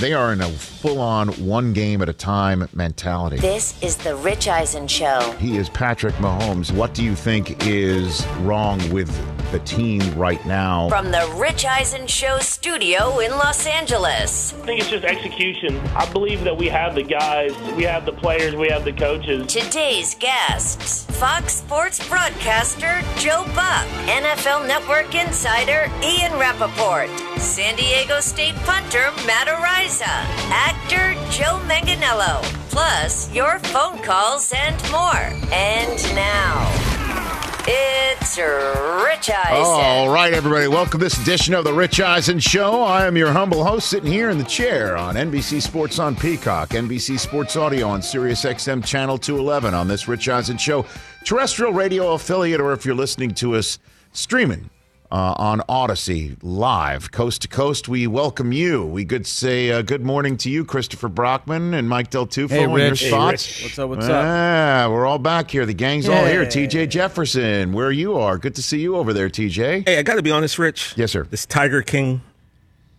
They are in a full on one game at a time mentality. This is the Rich Eisen Show. He is Patrick Mahomes. What do you think is wrong with the team right now? From the Rich Eisen Show studio in Los Angeles. I think it's just execution. I believe that we have the guys, we have the players, we have the coaches. Today's guests Fox Sports broadcaster Joe Buck, NFL Network insider Ian Rapoport, San Diego State punter Matt Araiza, actor Joe Manganiello, plus your phone calls and more. And now, it's Rich Eisen. All right, everybody. Welcome to this edition of the Rich Eisen Show. I am your humble host, sitting here in the chair on NBC Sports on Peacock, NBC Sports Audio on Sirius XM Channel 211 on this Rich Eisen Show, terrestrial radio affiliate, or if you're listening to us streaming uh, on Audacy live, coast to coast. We welcome you. We could say uh, good morning to you, Christopher Brockman and Mike Del Tufo Hey, in your Rich. Hey, spots. What's up? What's up? Ah, we're all back here. The gang's all here. TJ Jefferson, where you are. Good to see you over there, TJ. Hey, I got to be honest, Rich. Yes, sir. This Tiger King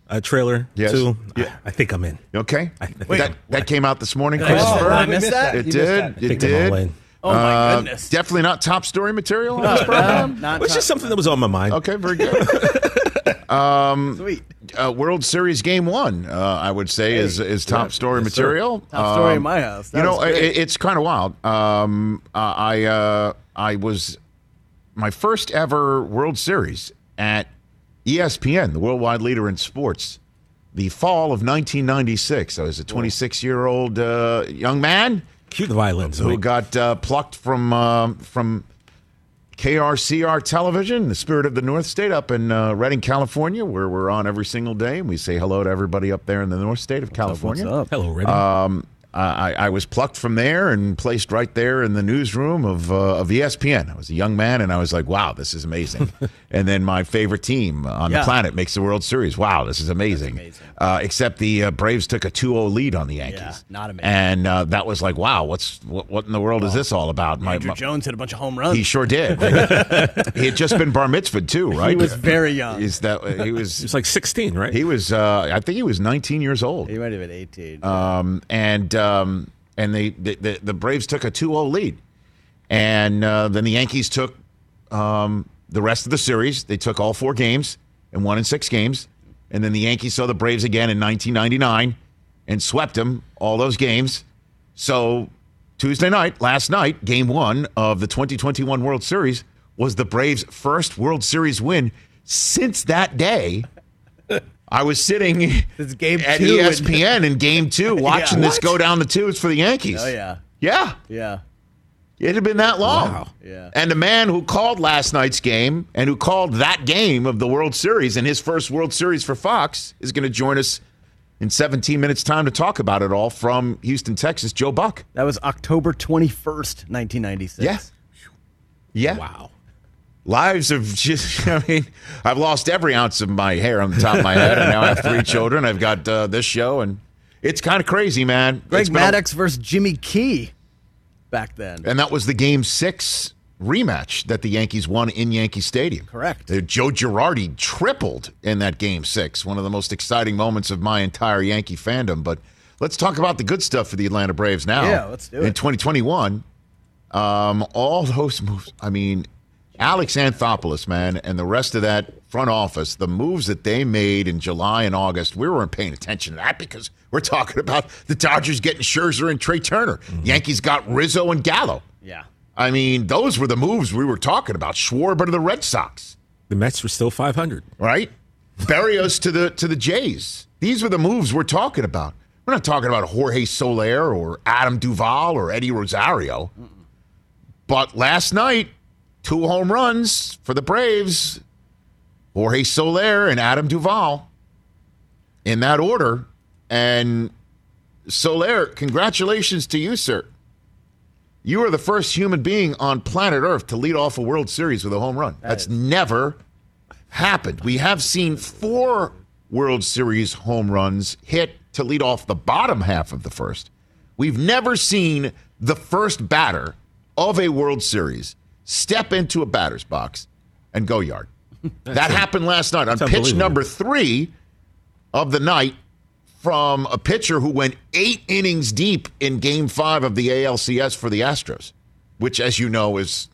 uh, trailer, Yes. too. Yeah. I, I think I'm in. Okay. I think that that came out this morning, Oh, I missed that? It You did. missed I It think I'm all did. In. Oh my Uh, goodness! Definitely not top story material. on this Uh, program. not It was just something that was on my mind. Okay, very good. Um, sweet. uh, World Series Game One, uh, I would say, is is top story Yes, sir. material. Top story in Um, my house. That you know, it, it's kind of wild. Um, uh, I uh, I was my first ever World Series at ESPN, the worldwide leader in sports. The fall of 1996. I was a 26 year old uh, young man Cue the violins. who got uh, plucked from uh, from KRCR Television, the Spirit of the North State, up in uh, Redding, California, where we're on every single day, and we say hello to everybody up there in the North State of California. What's up? Hello, Reddy. Um, I, I was plucked from there and placed right there in the newsroom of uh, of ESPN. I was a young man, and I was like, "Wow, this is amazing." and then my favorite team on the planet makes the World Series. Wow, this is amazing. amazing. Uh, except the uh, Braves took a 2-0 lead on the Yankees. Yeah, not amazing. And uh, that was like, "Wow, what's what, what in the world is this all about?" My- Andruw my- Jones hit a bunch of home runs. he sure did. he had just been bar mitzvahed too, right? He was very young. Is that he It was? was like 16, right? He was. Uh, I think he was 19 years old. He might have been 18. Um, and um, and they the, the, Braves took a 2-0 lead, and uh, then the Yankees took um, the rest of the series. They took all four games and won in six games, and then the Yankees saw the Braves again in 1999 and swept them all those games. So Tuesday night, last night, Game One of the 2021 World Series was the Braves' first World Series win since that day. I was sitting It's game at two and- ESPN in Game Two, watching this go down the tubes for the Yankees. oh yeah, yeah, yeah, it had been that long. Wow. Yeah. And the man who called last night's game and who called that game of the World Series and his first World Series for Fox is going to join us in 17 minutes' time to talk about it all from Houston, Texas. Joe Buck. that was October 21st, 1996. Yeah. Yeah. wow. Lives have just, I mean, I've lost every ounce of my hair on the top of my head. and now I have three children. I've got uh, this show, and it's kind of crazy, man. Greg It's a- Maddux versus Jimmy Key back then. And that was the game six rematch that the Yankees won in Yankee Stadium. Correct. Uh, Joe Girardi tripled in that game six, one of the most exciting moments of my entire Yankee fandom. But let's talk about the good stuff for the Atlanta Braves now. Yeah, let's do it. In 2021, um, all those moves, I mean, Alex Anthopoulos, man, and the rest of that front office, the moves that they made in July and August, we weren't paying attention to that because we're talking about the Dodgers getting Scherzer and Trea Turner. Mm-hmm. Yankees got Rizzo and Gallo. Yeah. I mean, those were the moves we were talking about. Schwarber to the Red Sox, The Mets were still 500. right? Berrios to the to the Jays. These were the moves we're talking about. We're not talking about Jorge Soler or Adam Duvall or Eddie Rosario. But last night, two home runs for the Braves. Jorge Soler and Adam Duvall in that order. And Soler, congratulations to you, sir. You are the first human being on planet Earth to lead off a World Series with a home run. That's never happened. We have seen four World Series home runs hit to lead off the bottom half of the first. We've never seen the first batter of a World Series step into a batter's box and go yard. that happened last night on pitch number three of the night from a pitcher who went eight innings deep in game five of the ALCS for the Astros, which, as you know, is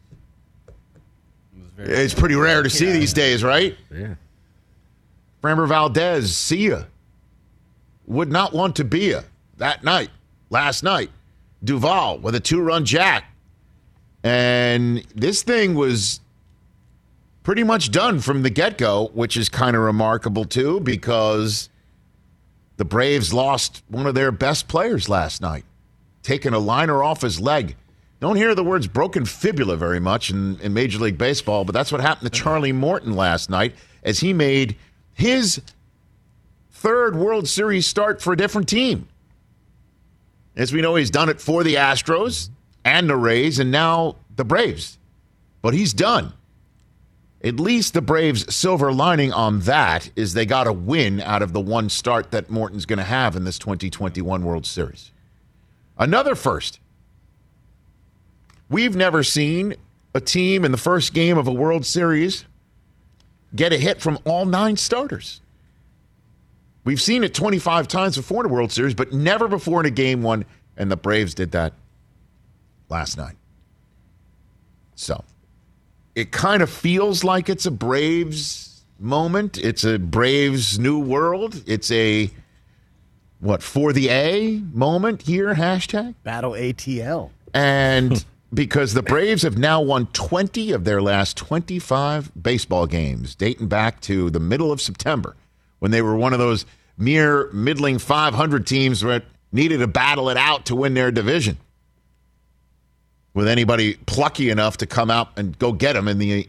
it's pretty rare to see these days, right? Yeah. Framber Valdez, see ya. Would not want to be ya that night, last night. Duvall with a two run jack. And this thing was pretty much done from the get go, which is kind of remarkable too, because the Braves lost one of their best players last night, taking a liner off his leg. Don't hear the words broken fibula very much in, in Major League Baseball, but that's what happened to Charlie Morton last night as he made his third World Series start for a different team. As we know, he's done it for the Astros and the Rays and now the Braves. But he's done. At least the Braves' silver lining on that is they got a win out of the one start that Morton's going to have in this 2021 World Series. Another first. We've never seen a team in the first game of a World Series get a hit from all nine starters. We've seen it 25 times before in a World Series, but never before in a game one, and the Braves did that last night. So it kind of feels like it's a Braves moment. It's a Braves new world. It's a what for the A moment here, hashtag. Battle ATL. And because the Braves have now won 20 of their last 25 baseball games, dating back to the middle of September, when they were one of those mere middling 500 teams that needed to battle it out to win their division. With anybody plucky enough to come out and go get them in the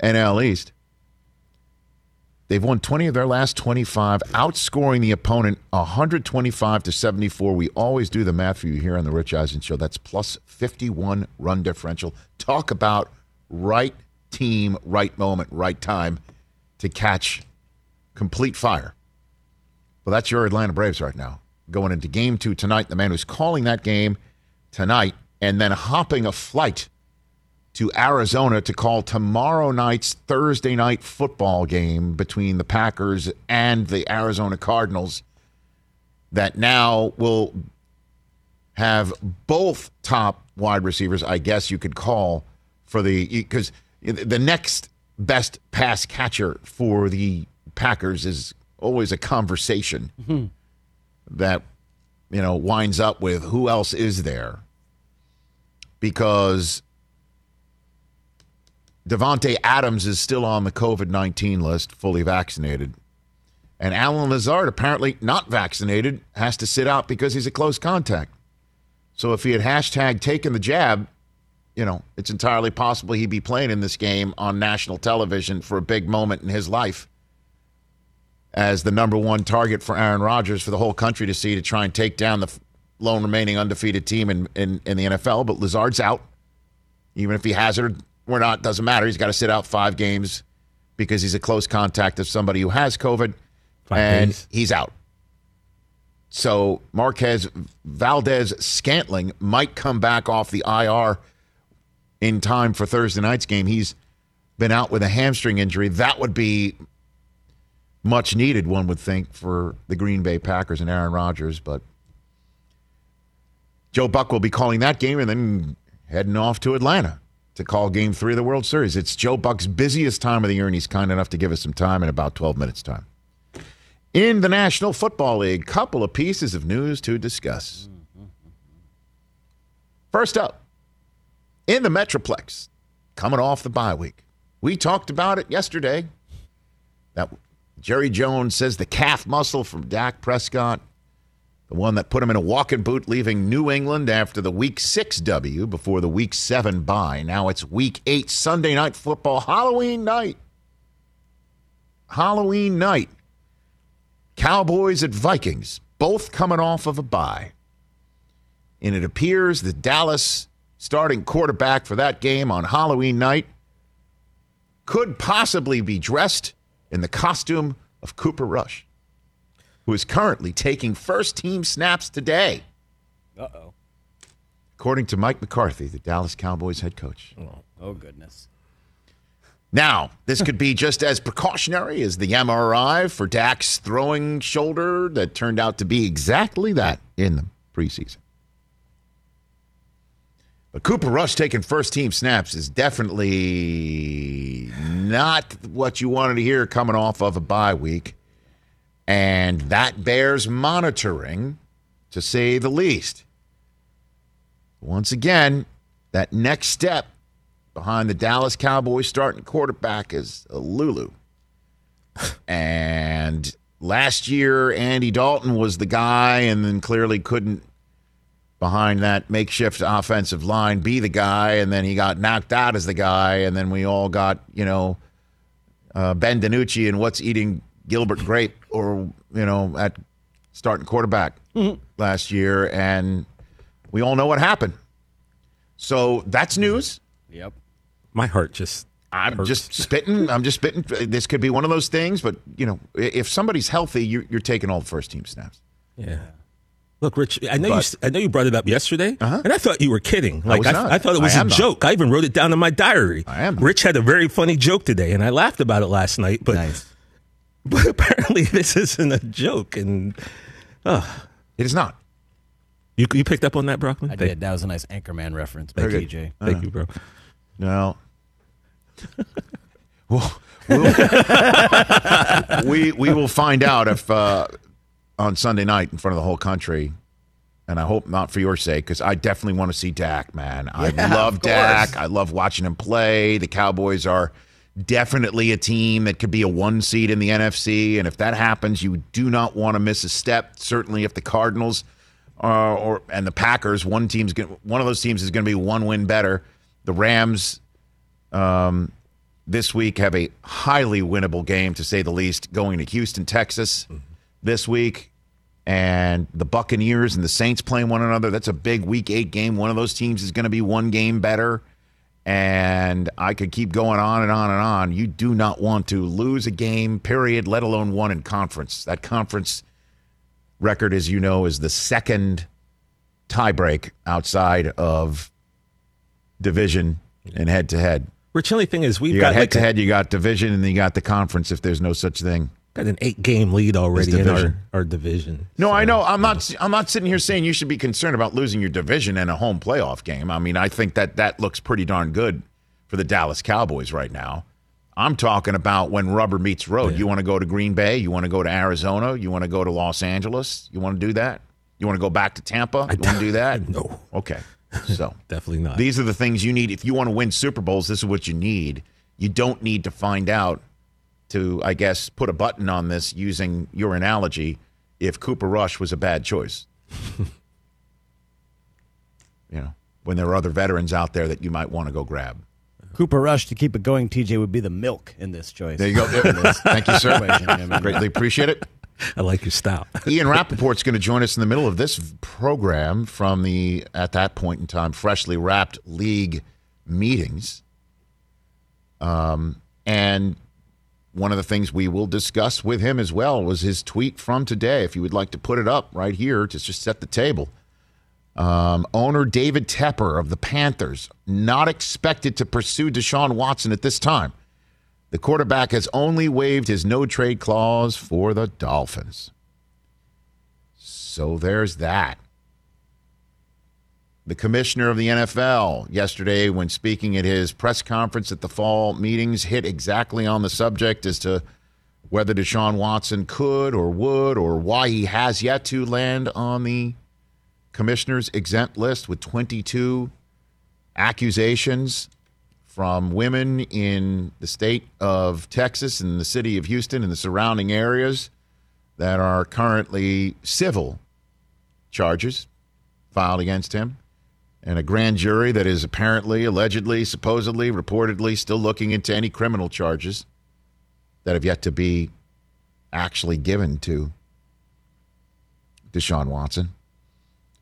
NL East. They've won 20 of their last 25, outscoring the opponent 125 to 74. We always do the math for you here on the Rich Eisen Show. That's plus 51 run differential. Talk about right team, right moment, right time to catch complete fire. Well, that's your Atlanta Braves right now. Going into game two tonight. The man who's calling that game tonight and then hopping a flight to Arizona to call tomorrow night's Thursday night football game between the Packers and the Arizona Cardinals that now will have both top wide receivers, I guess you could call for the because the next best pass catcher for the Packers is always a conversation mm-hmm. that you know winds up with who else is there because Davante Adams is still on the COVID 19 list, fully vaccinated. And Allen Lazard, apparently not vaccinated, has to sit out because he's a close contact. So if he had hashtag taken the jab, you know, it's entirely possible he'd be playing in this game on national television for a big moment in his life as the number one target for Aaron Rodgers for the whole country to see to try and take down the lone remaining undefeated team in, in, in the NFL. But Lazard's out. Even if he has it or not, doesn't matter. He's got to sit out five games because he's a close contact of somebody who has COVID, Five and days. he's out. So Marquez Valdes-Scantling might come back off the IR in time for Thursday night's game. He's been out with a hamstring injury. That would be much needed, one would think, for the Green Bay Packers and Aaron Rodgers. But Joe Buck will be calling that game and then heading off to Atlanta to call game three of the World Series. It's Joe Buck's busiest time of the year, and he's kind enough to give us some time in about 12 minutes' time. In the National Football League, couple of pieces of news to discuss. First up, in the Metroplex, coming off the bye week. We talked about it yesterday. That Jerry Jones says the calf muscle from Dak Prescott, the one that put him in a walking boot leaving New England after the week six W before the week seven bye. Now it's week eight, Sunday night football, Halloween night. Halloween night. Cowboys at Vikings, both coming off of a bye. And it appears that Dallas starting quarterback for that game on Halloween night could possibly be dressed in the costume of Cooper Rush, who is currently taking first team snaps today, Uh oh. according to Mike McCarthy, the Dallas Cowboys head coach. Oh oh goodness. Now, this could be just as precautionary as the MRI for Dak's throwing shoulder that turned out to be exactly that in the preseason. But Cooper Rush taking first team snaps is definitely not what you wanted to hear coming off of a bye week. And that bears monitoring, to say the least. Once again, that next step behind the Dallas Cowboys starting quarterback is Lulu. and last year, Andy Dalton was the guy, and then clearly couldn't, behind that makeshift offensive line, be the guy. And then he got knocked out as the guy. And then we all got, you know, uh, Ben DiNucci and what's eating Gilbert Grape or, you know, at starting quarterback mm-hmm. last year. And we all know what happened. So that's news. Yep. My heart just. I'm hurts. just spitting. I'm just spitting. This could be one of those things, but you know, if somebody's healthy, you're, you're taking all the first team snaps. Yeah. Look, Rich, I know But- you. I know you brought it up yesterday, uh-huh. and I thought you were kidding. Like was I, not. I thought it was I a am not. joke. I even wrote it down in my diary. I am. Rich had a very funny joke today, and I laughed about it last night. But, Nice. but apparently this isn't a joke. And It is not. you you picked up on that, Brockman? I Thank- did. That was a nice Anchorman reference by Very good. TJ. Thank you, bro. No. well, we'll, we we will find out if uh, on Sunday night in front of the whole country, and I hope not for your sake, because I definitely want to see Dak, man. I love Dak. I love watching him play. The Cowboys are definitely a team that could be a one seed in the NFC, and if that happens, you do not want to miss a step. Certainly, if the Cardinals uh, or and the Packers, one team's gonna, one of those teams is going to be one win better. The Rams um, this week have a highly winnable game, to say the least, going to Houston, Texas this week. And the Buccaneers and the Saints playing one another. That's a big week eight game. One of those teams is going to be one game better. And I could keep going on and on and on. You do not want to lose a game, period, let alone one in conference. That conference record, as you know, is the second tiebreak outside of division and head to head. Rich, the only thing is we've You got, got head to head, you got division, and then you got the conference if there's no such thing. Got an eight game lead already in our, division. our division. No, So- I know. I'm not. I'm not sitting here saying you should be concerned about losing your division in a home playoff game. I mean, I think that that looks pretty darn good for the Dallas Cowboys right now. I'm talking about when rubber meets road. You want to go to Green Bay? You want to go to Arizona? You want to go to Los Angeles? You want to do that? You want to go back to Tampa? You want to do that? No. Okay. So Definitely not. These are the things you need if you want to win Super Bowls. This is what you need. You don't need to find out to, I guess, put a button on this using your analogy. If Cooper Rush was a bad choice, you know, when there are other veterans out there that you might want to go grab. Cooper Rush to keep it going. TJ would be the milk in this choice. There you go. Thank you, sir. I mean- Greatly appreciate it. I like your style. Ian Rapoport's going to join us in the middle of this program from the, at that point in time, freshly wrapped league meetings. Um, and one of the things we will discuss with him as well was his tweet from today. If you would like to put it up right here to just set the table. Um, owner David Tepper of the Panthers not expected to pursue Deshaun Watson at this time. The quarterback has only waived his no trade clause for the Dolphins. So there's that. The commissioner of the NFL yesterday, when speaking at his press conference at the fall meetings, hit exactly on the subject as to whether Deshaun Watson could or would or why he has yet to land on the commissioner's exempt list with 22 accusations from women in the state of Texas and the city of Houston and the surrounding areas that are currently civil charges filed against him. And a grand jury that is apparently, allegedly, supposedly, reportedly still looking into any criminal charges that have yet to be actually given to Deshaun Watson.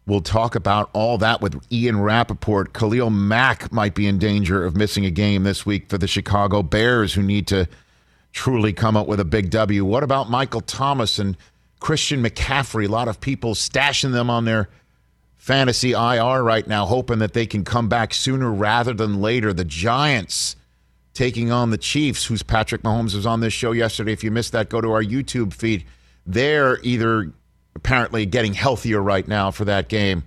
We'll talk about all that with Ian Rapoport. Khalil Mack might be in danger of missing a game this week for the Chicago Bears, who need to truly come up with a big W. What about Michael Thomas and Christian McCaffrey? A lot of people stashing them on their fantasy IR right now, hoping that they can come back sooner rather than later. The Giants taking on the Chiefs, whose Patrick Mahomes was on this show yesterday. If you missed that, go to our YouTube feed. They're either apparently getting healthier right now for that game.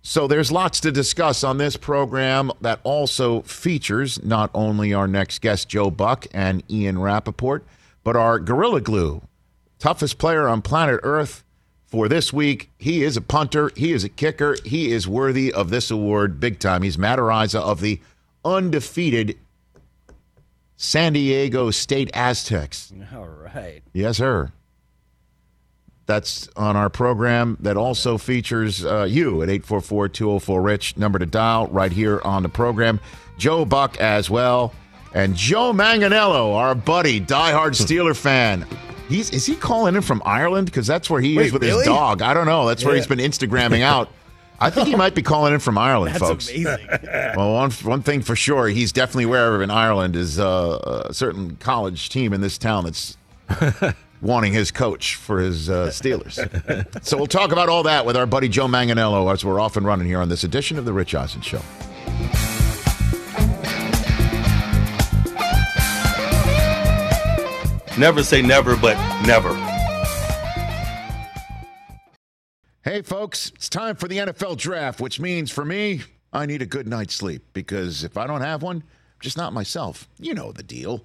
So there's lots to discuss on this program that also features not only our next guest, Joe Buck and Ian Rapoport, but our Gorilla Glue, toughest player on planet Earth for this week. He is a punter, he is a kicker, he is worthy of this award big time. He's Matt Araiza of the undefeated San Diego State Aztecs. All right. Yes, sir. That's on our program that also features uh, you at 844 204 Rich, number to dial right here on the program. Joe Buck as well. And Joe Manganiello, our buddy, diehard Steeler fan. He's Is he calling in from Ireland? Because that's where he Wait, is with really? his dog. I don't know. That's where Yeah. he's been Instagramming out. I think he might be calling in from Ireland, That's folks. amazing. Well, one, one thing for sure, he's definitely aware of in Ireland is uh, a certain college team in this town that's wanting his coach for his uh, Steelers. so we'll talk about all that with our buddy Joe Manganiello as we're off and running here on this edition of The Rich Eisen Show. Never say never, but never. Hey, folks, it's time for the NFL draft, which means for me, I need a good night's sleep because if I don't have one, I'm just not myself. You know the deal.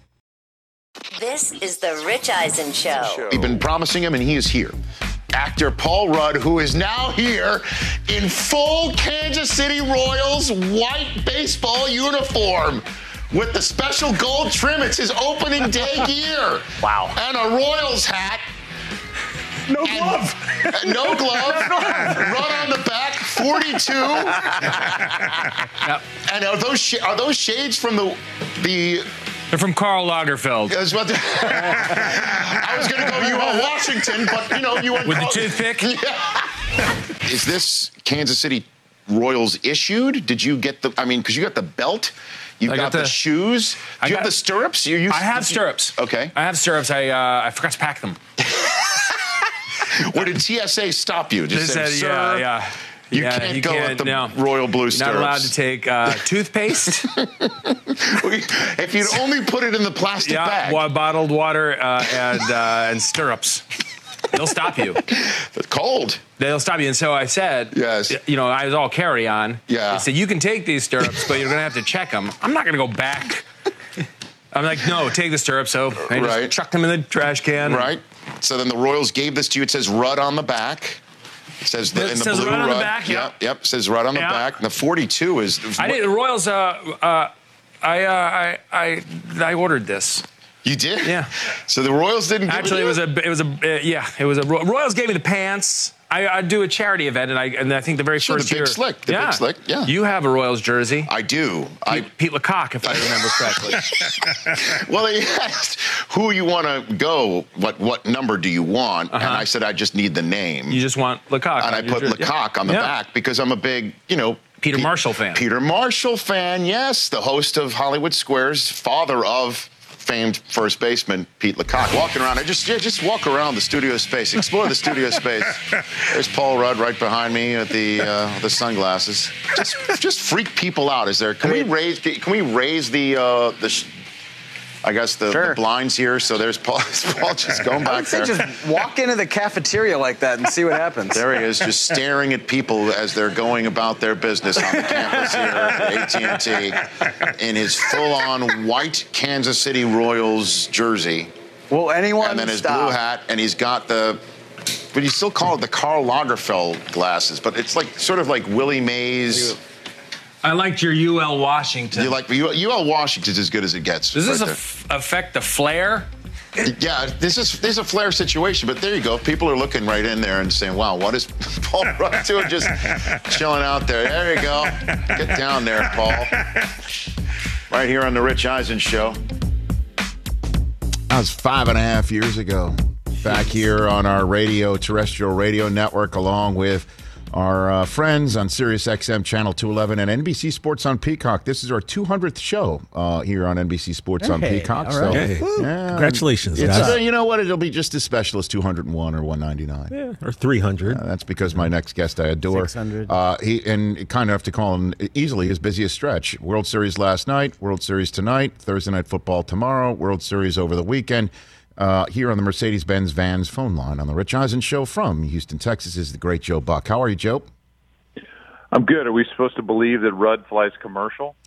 This is the Rich Eisen Show. We've been promising him, and he is here. Actor Paul Rudd, who is now here in full Kansas City Royals white baseball uniform with the special gold trim. It's his opening day gear. Wow. And a Royals hat. No glove. Uh, no glove. Run on the back. 42. yep. And are those sh- are those shades from the the They're from Karl Lagerfeld. I was about to, I was going to go you Washington, but you know you went With the toothpick? Yeah. Is this Kansas City Royals issued? Did you get the? I mean, because you got the belt, you I got, got the, the- shoes. Do I you have the stirrups? You used, I have stirrups. Okay. I have stirrups. I uh, I forgot to pack them. Where did TSA stop you? They Just said, Sir, yeah, yeah. You Yeah, can't you go can't, with the no. royal blue You're stirrups. not allowed to take uh, toothpaste. if you'd only put it in the plastic yeah, bag. wa- bottled water uh, and uh, and stirrups. They'll stop you. It's cold. They'll stop you. And so I said, Yes. you know, I was all carry on. Yeah. They said, you can take these stirrups, but you're going to have to check them. I'm not going to go back. I'm like, no, take the stirrups. So I just Right. chucked them in the trash can. Right. So then the Royals gave this to you. It says Rudd on the back. Says the, in the says blue Rudd on the Rudd. back, Yep. Yep. It says right on the Yeah. back. And the 42 is. I did. The Royals. Uh, uh, I, uh, I, I, I ordered this. You did? Yeah. So the Royals didn't. Actually, it, it was a. It was a. Uh, yeah, it was a. Royals gave me the pants. I, I do a charity event, and I and I think the very Sure, the first Big year, Slick, the Big Slick, yeah. You have a Royals jersey. I do. I Pete, Pete LaCock, if I remember correctly. well, they asked who you want to go. What what number do you want? And I said I just need the name. Uh-huh. you just want LaCock, and I put jer- yeah. LaCock on the Yeah. back because I'm a big, you know, Peter Pe- Marshall fan. Peter Marshall fan, yes, the host of Hollywood Squares, father of famed first baseman Pete LaCock. Walking around, I just yeah, just walk around the studio space, explore the studio space. There's Paul Rudd right behind me with the uh, the sunglasses. Just just freak people out. Is there? Can we raise? Can we raise the uh, the? Sh- I guess the, the blinds here. So there's Paul. Paul just going I back would say there. just walk into the cafeteria like that and see what happens. There he is, just staring at people as they're going about their business on the campus here at AT&T in his full-on white Kansas City Royals jersey, Will anyone and then his stop? blue hat, and he's got the. But you still call it the Karl Lagerfeld glasses, but it's like sort of like Willie Mays. I liked your UL Washington. You like UL Washington's as good as it gets. Does this right aff- affect the flare? there. yeah, this is this is a flare situation, but there you go. People are looking right in there and saying, "Wow, what is Paul Rudd doing? Just chilling out there." There you go. Get down there, Paul. Right here on the Rich Eisen Show. That was five and a half years ago. Back here on our radio, terrestrial radio network, along with our uh, friends on Sirius XM Channel 211 and NBC Sports on Peacock. This is our 200th show uh, here on NBC Sports on Peacock. all So. Hey, yeah, congratulations, it's, guys. uh, you know what? It'll be just as special as 201 or 199. or 300. Uh, that's because my next guest I adore. 600. Uh, he and kind enough to call him easily his busiest stretch. World Series last night, World Series tonight, Thursday night football tomorrow, World Series over the weekend. Uh, here on the Mercedes Benz Vans phone line on the Rich Eisen Show from Houston, Texas, is the great Joe Buck. How are you, Joe? I'm good. Are we supposed to believe that Rudd flies commercial?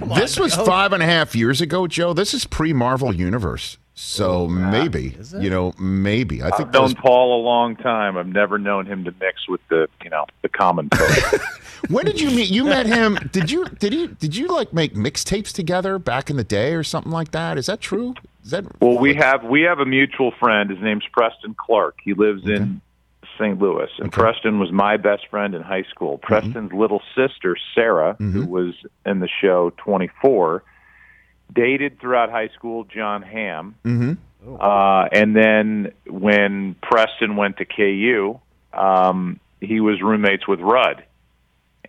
Well, this was five and a half years ago, Joe. This is pre Marvel Universe. So maybe, you know, maybe. I think I've known those, Paul a long time. I've never known him to mix with the, you know, the common folk. when did you meet? You met him. Did you? Did he? Did you like make mixtapes together back in the day or something like that? Is that true? Is that well, we have we have a mutual friend. His name's Preston Clark. He lives in St. Louis, and Preston was my best friend in high school. Preston's little sister Sarah, who was in the show 24, dated throughout high school Jon Hamm. Uh, and then when Preston went to KU, um, he was roommates with Rudd.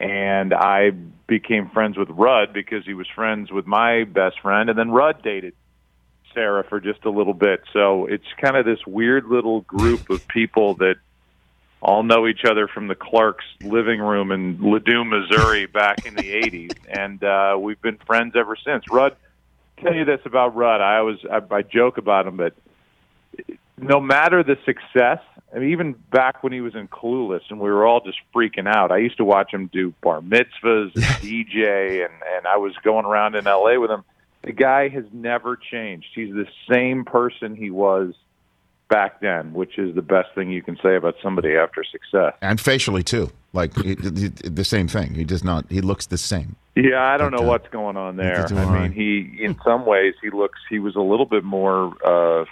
And I became friends with Rudd because he was friends with my best friend. And then Rudd dated Sarah for just a little bit. So it's kind of this weird little group of people that all know each other from the Clark's living room in Ladue, Missouri back in the 80s. And uh, we've been friends ever since. Rudd, tell you this about Rudd. I always I, I joke about him, but no matter the success, I mean, even back when he was in Clueless and we were all just freaking out, I used to watch him do bar mitzvahs and DJ, and and I was going around in L.A. with him. The guy has never changed. He's the same person he was back then, which is the best thing you can say about somebody after success. and facially too? Like he, he- the same thing. He does not. He looks the same. Yeah, I don't But, know uh, what's going on there. I I. mean, he in some ways he looks he was a little bit more uh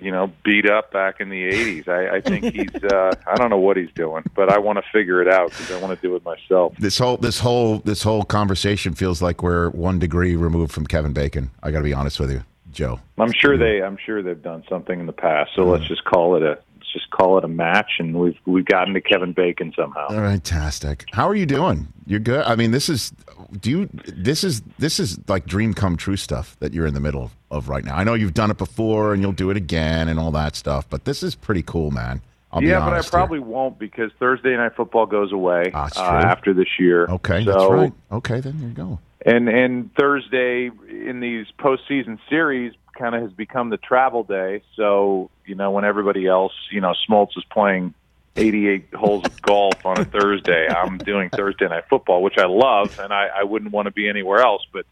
you know, beat up back in the 80s. I, I think he's uh I don't know what he's doing, but I want to figure it out cuz I want to do it myself. This whole this whole this whole conversation feels like we're one degree removed from Kevin Bacon. I got to be honest with you, Joe. I'm sure they I'm sure they've done something in the past. So let's just call it a let's just call it a match and we've we've gotten to Kevin Bacon somehow. Fantastic. How are you doing? You're good. I mean, this is. Do you? This is this is like dream come true stuff that you're in the middle of right now. I know you've done it before and you'll do it again and all that stuff, but this is pretty cool, man. I'll be yeah, but I honest here. probably won't because Thursday night football goes away Ah, uh, after this year. Okay, so, that's right. Okay, then there you go. and and Thursday in these postseason series kind of has become the travel day. So you know when everybody else, you know, Smoltz is playing 88 holes of golf on a Thursday, I'm doing Thursday night football, which I love, and I, I wouldn't want to be anywhere else. But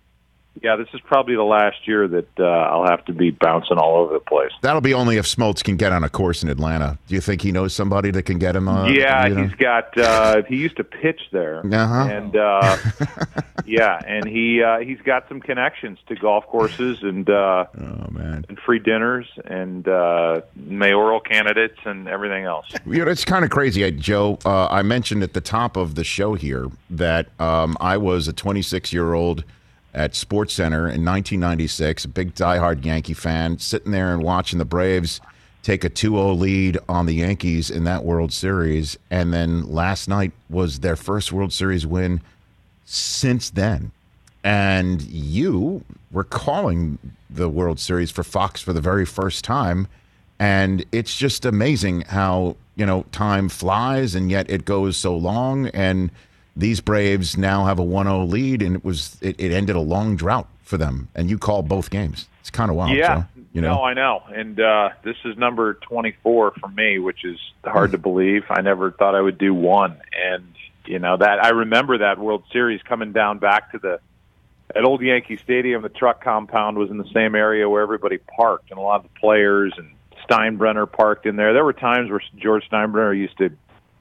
yeah, this is probably the last year that uh, I'll have to be bouncing all over the place. That'll be only if Smoltz can get on a course in Atlanta. Do you think he knows somebody that can get him? Uh, yeah, you know? he's got. Uh, he used to pitch there, Uh-huh. and uh, yeah, and he uh, he's got some connections to golf courses and uh, oh man, and free dinners and uh, mayoral candidates and everything else. You know, it's kind of crazy, Joe. Uh, I mentioned at the top of the show here that um, I was a 26 year old at Sports Center in 1996, a big diehard Yankee fan, sitting there and watching the Braves take a 2-0 lead on the Yankees in that World Series, and then last night was their first World Series win since then. And you were calling the World Series for Fox for the very first time. And it's just amazing how, you know, time flies and yet it goes so long. And these Braves now have a 1 0 lead, and it was it, it ended a long drought for them. And you called both games. It's kind of wild, yeah, Joe. You know? no, I know, and uh, this is number twenty-four for me, which is hard to believe. I never thought I would do one, and you know that I remember that World Series coming down back to the at Old Yankee Stadium. The truck compound was in the same area where everybody parked, and a lot of the players and Steinbrenner parked in there. There were times where George Steinbrenner used to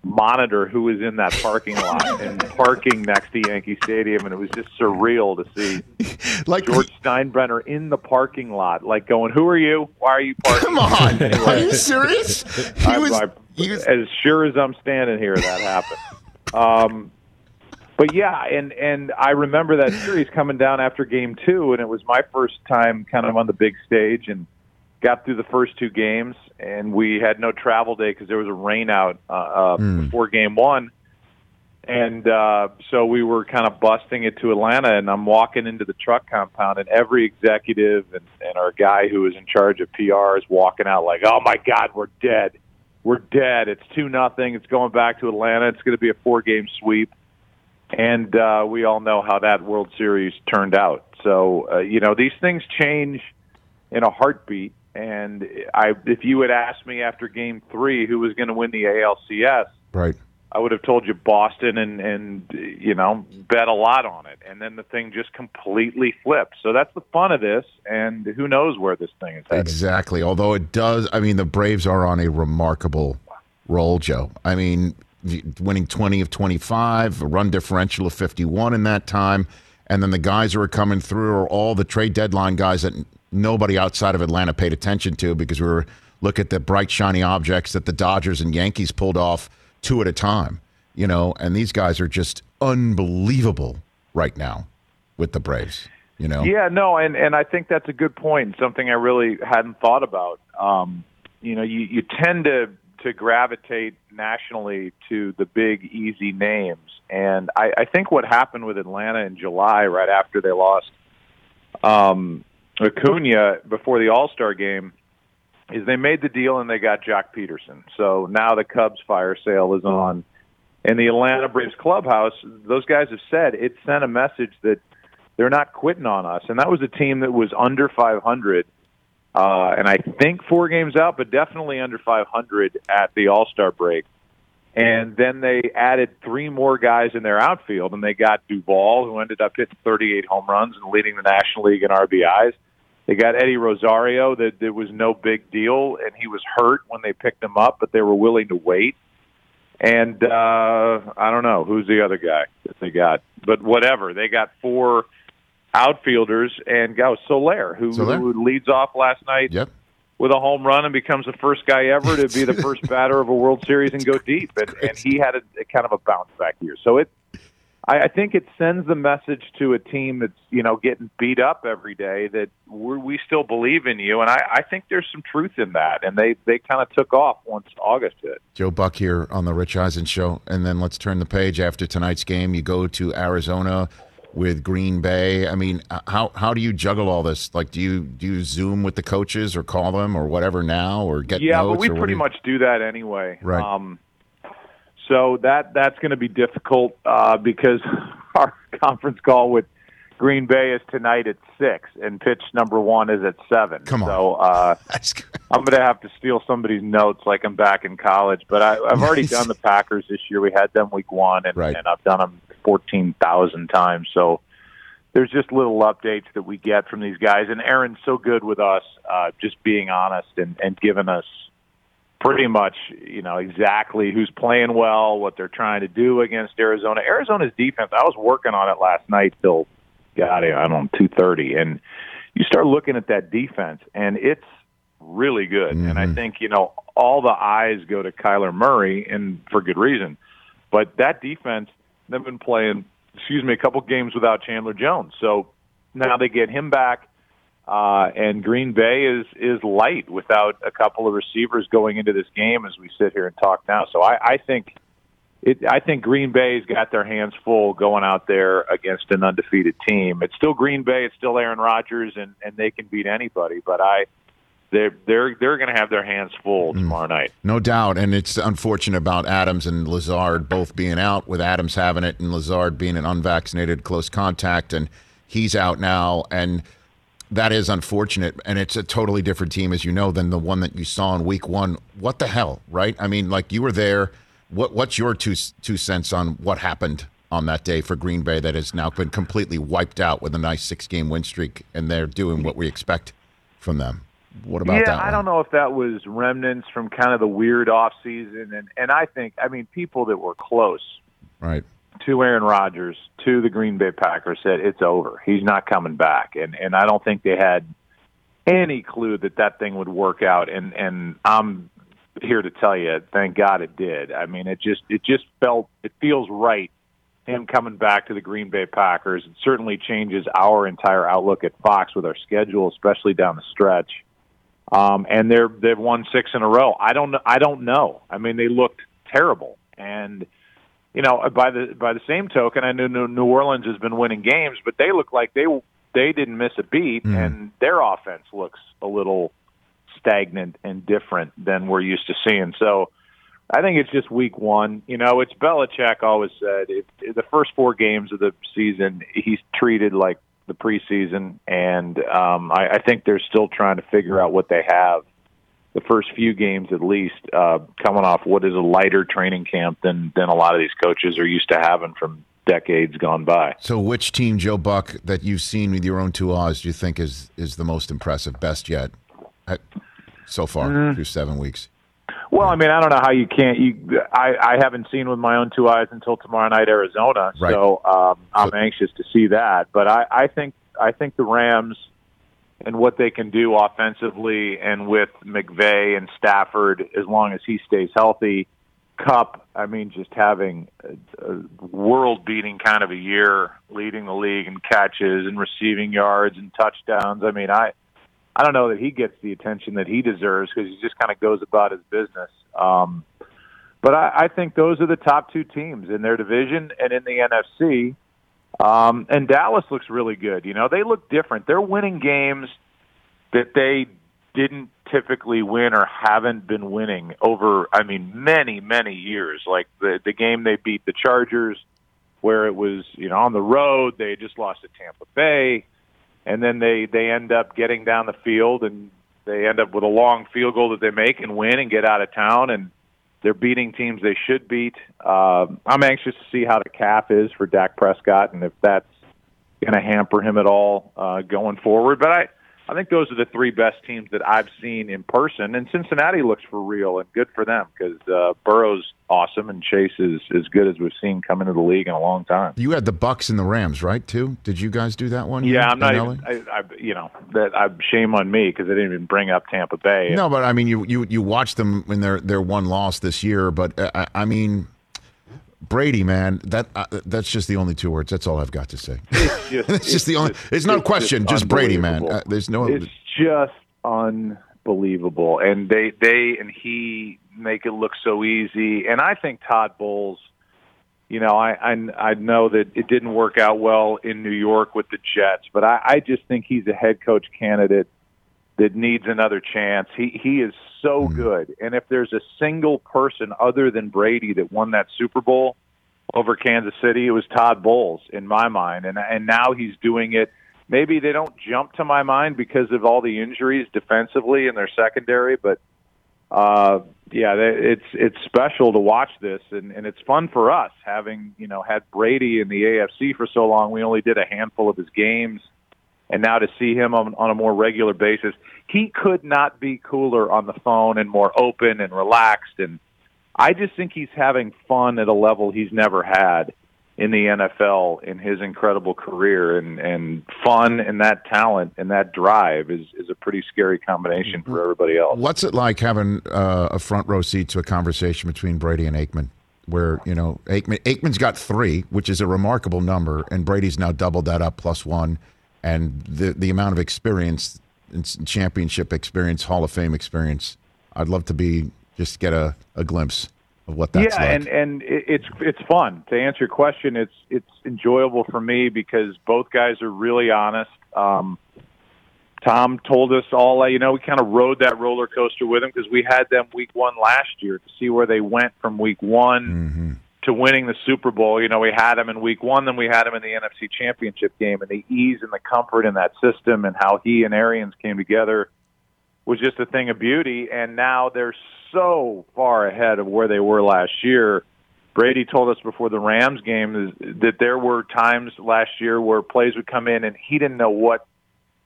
monitor who was in that parking lot and parking next to Yankee Stadium, and it was just surreal to see like George Steinbrenner in the parking lot, like going, "Who are you? Why are you parking?" Come on, are you serious? He I, was, I, he was as sure as I'm standing here, that happened. Um, but yeah, and and I remember that series coming down after Game Two, and it was my first time kind of on the big stage, and got through the first two games, and we had no travel day because there was a rain out uh, uh, before Game One. And uh, so we were kind of busting it to Atlanta, and I'm walking into the truck compound, and every executive and, and our guy who was in charge of PR is walking out like, "Oh my God, we're dead, we're dead. It's two nothing. It's going back to Atlanta. It's going to be a four game sweep." And uh, we all know how that World Series turned out. So uh, you know these things change in a heartbeat. And I, if you had asked me after Game Three who was going to win the ALCS, right. I would have told you Boston and and you know bet a lot on it, and then the thing just completely flipped. So that's the fun of this, and who knows where this thing is headed. Exactly. Although it does, I mean, the Braves are on a remarkable roll, Joe. I mean, winning 20 of 25, a run differential of 51 in that time. And then the guys who are coming through are all the trade deadline guys that nobody outside of Atlanta paid attention to because we were look at the bright, shiny objects that the Dodgers and Yankees pulled off two at a time, you know, and these guys are just unbelievable right now with the Braves, you know? Yeah, no, and and I think that's a good point. Something I really hadn't thought about. Um, you know, you you tend to to gravitate nationally to the big easy names, and I, I think what happened with Atlanta in July, right after they lost um, Acuna before the All Star game, is they made the deal and they got Joc Pederson. So now the Cubs fire sale is on. In the Atlanta Braves clubhouse, those guys have said it sent a message that they're not quitting on us. And that was a team that was under 500, uh, and I think four games out, but definitely under 500 at the All Star break. And then they added three more guys in their outfield, and they got Duvall, who ended up hitting 38 home runs and leading the National League in RBIs. They got Eddie Rosario, that it was no big deal, and he was hurt when they picked him up, but they were willing to wait. And uh, I don't know who's the other guy that they got, but whatever. They got four outfielders and go Soler, who, Soler? who leads off last night Yep. with a home run and becomes the first guy ever to be the first batter of a World Series and go deep. And, and he had a, a kind of a bounce back year. So it, I, I think it sends the message to a team that's you know getting beat up every day that we're, we still believe in you. And I, I think there's some truth in that. And they they kind of took off once August hit. Joe Buck here on the Rich Eisen Show. And then let's turn the page after tonight's game. You go to Arizona with Green Bay. I mean, uh, how how do you juggle all this? Like, do you do you Zoom with the coaches or call them or whatever now or get yeah, notes? but we pretty do you- much do that anyway. Right. Um, so that that's going to be difficult uh, because our conference call with Green Bay is tonight at six, and pitch number one is at seven. Come on. So uh, I'm going to have to steal somebody's notes like I'm back in college. But I, I've already done the Packers this year. We had them week one, and, Right. and I've done them fourteen thousand times. So there's just little updates that we get from these guys. And Aaron's so good with us, uh, just being honest and, and giving us pretty much, you know, exactly who's playing well, what they're trying to do against Arizona. Arizona's defense, I was working on it last night till, God, I don't know, 2.30. And you start looking at that defense, and it's really good. Mm-hmm. And I think, you know, all the eyes go to Kyler Murray, and for good reason. But that defense, they've been playing, excuse me, a couple games without Chandler Jones. So now they get him back. Uh, and Green Bay is is light without a couple of receivers going into this game as we sit here and talk now. So I, I think it, I think Green Bay's got their hands full going out there against an undefeated team. It's still Green Bay, it's still Aaron Rodgers, and and they can beat anybody. But I they're they're they're going to have their hands full mm. tomorrow night. No doubt, and it's unfortunate about Adams and Lazard both being out, with Adams having it and Lazard being an unvaccinated close contact, and he's out now, and that is unfortunate. And it's a totally different team, as you know, than the one that you saw in Week One. What the hell, right? I mean, like you were there. What what's your two two cents on what happened on that day for Green Bay that has now been completely wiped out with a nice six game win streak, and they're doing what we expect from them? What about yeah, that? Yeah, I don't know if that was remnants from kind of the weird off season, and and I think I mean people that were close, right, to Aaron Rodgers, to the Green Bay Packers said it's over. He's not coming back, and and I don't think they had any clue that that thing would work out. And and I'm here to tell you, thank God it did. I mean, it just it just felt it feels right him coming back to the Green Bay Packers. It certainly changes our entire outlook at Fox with our schedule, especially down the stretch. Um, and they're they've won six in a row. I don't I don't know. I mean, they looked terrible, and you know by the by the same token, I know New Orleans has been winning games, but they look like they they didn't miss a beat, mm. and their offense looks a little stagnant and different than we're used to seeing. So. I think it's just week one. You know, it's Belichick always said if, if the first four games of the season he's treated like the preseason, and um, I, I think they're still trying to figure out what they have. The first few games, at least, uh, coming off what is a lighter training camp than than a lot of these coaches are used to having from decades gone by. So, which team, Joe Buck, that you've seen with your own two eyes, do you think is is the most impressive, best yet, so far mm-hmm. through seven weeks? Well, I mean, I don't know how you can't. You, I, I haven't seen with my own two eyes until tomorrow night, Arizona. Right. So um, I'm so, anxious to see that. But I, I think I think the Rams and what they can do offensively, and with McVay and Stafford, as long as he stays healthy. Kupp, I mean, just having a, a world-beating kind of a year, leading the league in catches and receiving yards and touchdowns. I mean, I I don't know that he gets the attention that he deserves because he just kind of goes about his business. Um, but I, I think those are the top two teams in their division and in the NFC. Um, and Dallas looks really good. You know, they look different. They're winning games that they didn't typically win or haven't been winning over, I mean, many, many years. Like the the game they beat the Chargers, where it was, you know, on the road. They just lost to Tampa Bay and then they they end up getting down the field and they end up with a long field goal that they make and win and get out of town and they're beating teams they should beat. Uh, I'm anxious to see how the calf is for Dak Prescott and if that's going to hamper him at all uh, going forward. But I I think those are the three best teams that I've seen in person, and Cincinnati looks for real and good for them because uh, Burrow's awesome and Chase is as good as we've seen come into the league in a long time. You had the Bucs and the Rams, right? Too? Did you guys do that one? Yeah, I'm not even. I, I, you know, that I shame on me because I didn't even bring up Tampa Bay. No, but I mean, you you you watched them in their their one loss this year, but uh, I, I mean Brady, man, that uh, that's just the only two words. That's all I've got to say. It's just, it's just the only. It's, it's no question. Just, just Brady, man. Uh, there's no. It's just unbelievable, and they they and he make it look so easy. And I think Todd Bowles. You know, I, I I know that it didn't work out well in New York with the Jets, but I, I just think he's a head coach candidate that needs another chance. He he is so mm-hmm. good, and if there's a single person other than Brady that won that Super Bowl over Kansas City, it was Todd Bowles in my mind, and and now he's doing it. Maybe they don't jump to my mind because of all the injuries defensively in their secondary, but uh, yeah, it's it's special to watch this, and, and it's fun for us having you know had Brady in the AFC for so long. We only did a handful of his games, and now to see him on, on a more regular basis, he could not be cooler on the phone and more open and relaxed. And I just think he's having fun at a level he's never had in the NFL in his incredible career and and fun and that talent and that drive is is a pretty scary combination for everybody else. What's it like having uh, a front row seat to a conversation between Brady and Aikman, where you know Aikman Aikman's got three, which is a remarkable number, and Brady's now doubled that up plus one, and the the amount of experience, championship experience, Hall of Fame experience. I'd love to be just get a, a glimpse of what that's yeah, like. and and it's it's fun to answer your question. It's it's enjoyable for me because both guys are really honest. Um, Tom told us all, you know, we kind of rode that roller coaster with him because we had them week one last year to see where they went from week one Mm-hmm. to winning the Super Bowl. You know, we had them in week one, then we had them in the NFC Championship game, and the ease and the comfort in that system and how he and Arians came together was just a thing of beauty. And now they're so far ahead of where they were last year. Brady told us before the Rams game that there were times last year where plays would come in and he didn't know what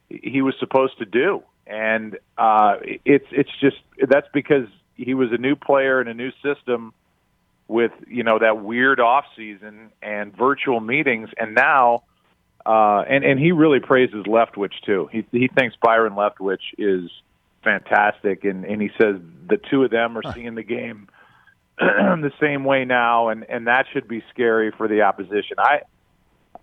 he was supposed to do, and uh, it's it's just that's because he was a new player in a new system with you know that weird off season and virtual meetings, and now uh, and and he really praises Leftwich too. He he thinks Byron Leftwich is fantastic, and and he says the two of them are seeing the game the same way now, and and that should be scary for the opposition. I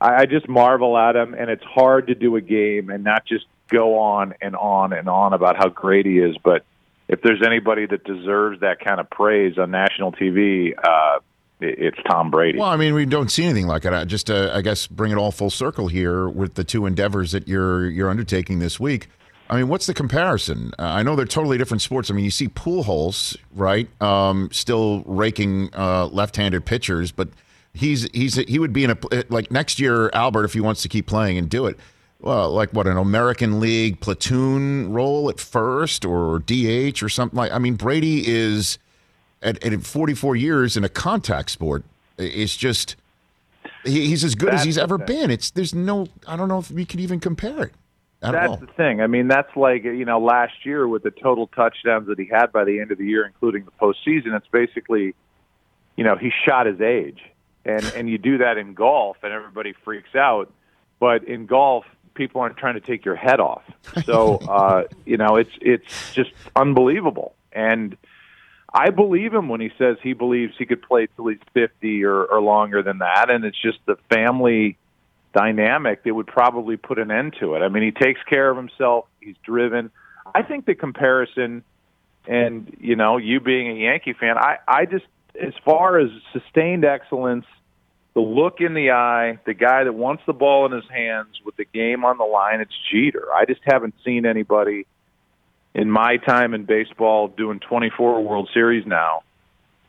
I just marvel at him, and it's hard to do a game and not just go on and on and on about how great he is. But if there's anybody that deserves that kind of praise on national TV, uh, it's Tom Brady. Well, I mean, we don't see anything like it. I just, uh, I guess, bring it all full circle here with the two endeavors that you're you're undertaking this week. I mean, what's the comparison? Uh, I know they're totally different sports. I mean, you see Pujols, right? Um, still raking uh, left-handed pitchers, but he's he's he would be in a like next year, Albert, if he wants to keep playing and do it. Well, like what an American League platoon role at first or DH or something like. I mean, Brady is at, at 44 years in a contact sport. It's just he, he's as good as he's ever been. It's there's no I don't know if we could even compare it at That's all. the thing. I mean, that's like you know last year with the total touchdowns that he had by the end of the year, including the postseason. It's basically, you know, he shot his age, and and you do that in golf, and everybody freaks out. But in golf, people aren't trying to take your head off. So uh, you know, it's it's just unbelievable. And I believe him when he says he believes he could play till he's fifty or, or longer than that. And it's just the family dynamic that would probably put an end to it. I mean, he takes care of himself. He's driven. I think the comparison, and you know, you being a Yankee fan, I I just as far as sustained excellence, the look in the eye, the guy that wants the ball in his hands with the game on the line, it's Jeter. I just haven't seen anybody in my time in baseball doing 24 World Series now.